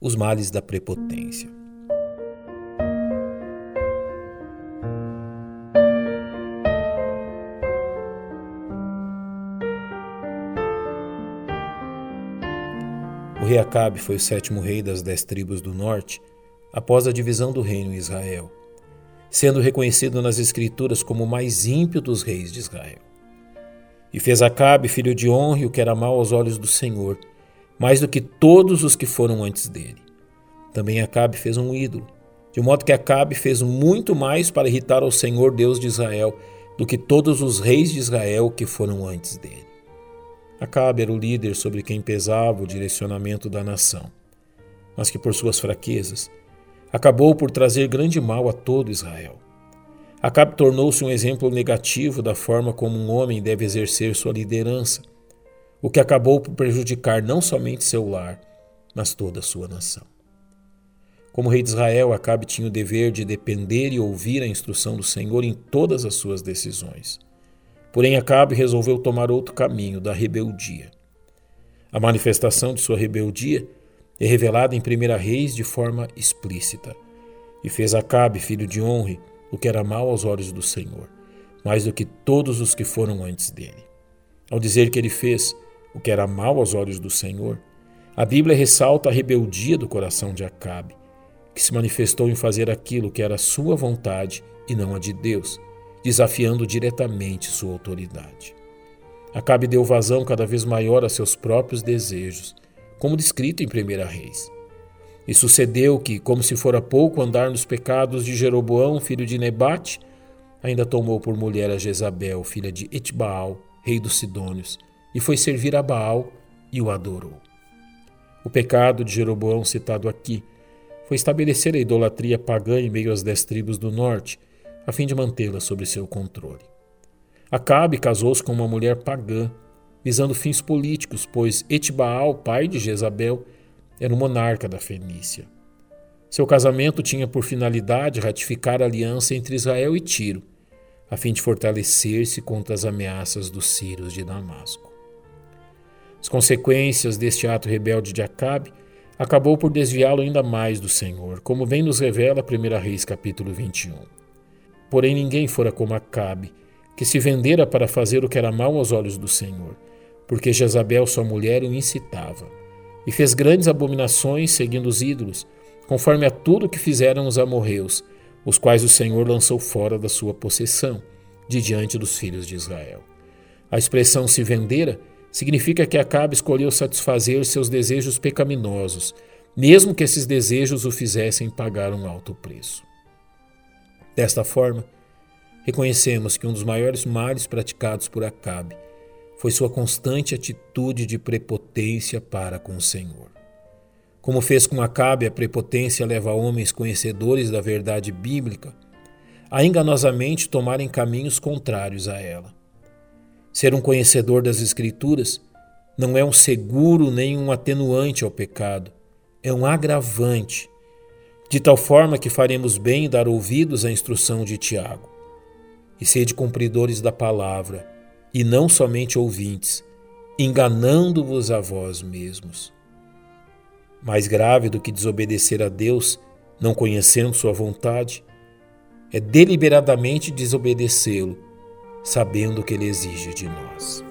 os males da prepotência. O rei Acabe foi o sétimo rei das dez tribos do norte após a divisão do reino em Israel, sendo reconhecido nas Escrituras como o mais ímpio dos reis de Israel. E fez Acabe filho de honra o que era mau aos olhos do Senhor, mais do que todos os que foram antes dele. Também Acabe fez um ídolo, de modo que Acabe fez muito mais para irritar ao Senhor Deus de Israel do que todos os reis de Israel que foram antes dele. Acabe era o líder sobre quem pesava o direcionamento da nação, mas que por suas fraquezas acabou por trazer grande mal a todo Israel. Acabe tornou-se um exemplo negativo da forma como um homem deve exercer sua liderança, o que acabou por prejudicar não somente seu lar, mas toda a sua nação. Como rei de Israel, Acabe tinha o dever de depender e ouvir a instrução do Senhor em todas as suas decisões. Porém, Acabe resolveu tomar outro caminho, da rebeldia. A manifestação de sua rebeldia é revelada em 1 Reis de forma explícita. E fez Acabe, filho de Honre, o que era mal aos olhos do Senhor, mais do que todos os que foram antes dele. Ao dizer que ele fez o que era mal aos olhos do Senhor, a Bíblia ressalta a rebeldia do coração de Acabe, que se manifestou em fazer aquilo que era sua vontade e não a de Deus, desafiando diretamente sua autoridade. Acabe deu vazão cada vez maior a seus próprios desejos, como descrito em 1 Reis. E sucedeu que, como se fora pouco andar nos pecados de Jeroboão, filho de Nebate, ainda tomou por mulher a Jezabel, filha de Etbaal, rei dos Sidônios, e foi servir a Baal e o adorou. O pecado de Jeroboão citado aqui foi estabelecer a idolatria pagã em meio às dez tribos do norte, a fim de mantê-la sob seu controle. Acabe casou-se com uma mulher pagã, visando fins políticos, pois Etbaal, pai de Jezabel, era o monarca da Fenícia. Seu casamento tinha por finalidade ratificar a aliança entre Israel e Tiro, a fim de fortalecer-se contra as ameaças dos sírios de Damasco. As consequências deste ato rebelde de Acabe acabou por desviá-lo ainda mais do Senhor, como bem nos revela 1 Reis capítulo 21. Porém, ninguém fora como Acabe, que se vendera para fazer o que era mal aos olhos do Senhor, porque Jezabel, sua mulher, o incitava. E fez grandes abominações seguindo os ídolos, conforme a tudo que fizeram os amorreus, os quais o Senhor lançou fora da sua possessão, de diante dos filhos de Israel. A expressão se vendera significa que Acabe escolheu satisfazer seus desejos pecaminosos, mesmo que esses desejos o fizessem pagar um alto preço. Desta forma, reconhecemos que um dos maiores males praticados por Acabe foi sua constante atitude de prepotência para com o Senhor. Como fez com Acabe, a prepotência leva homens conhecedores da verdade bíblica a enganosamente tomarem caminhos contrários a ela. Ser um conhecedor das Escrituras não é um seguro nem um atenuante ao pecado, é um agravante de tal forma que faremos bem em dar ouvidos à instrução de Tiago. E sede cumpridores da palavra, e não somente ouvintes, enganando-vos a vós mesmos. Mais grave do que desobedecer a Deus, não conhecendo Sua vontade, é deliberadamente desobedecê-lo, sabendo que Ele exige de nós.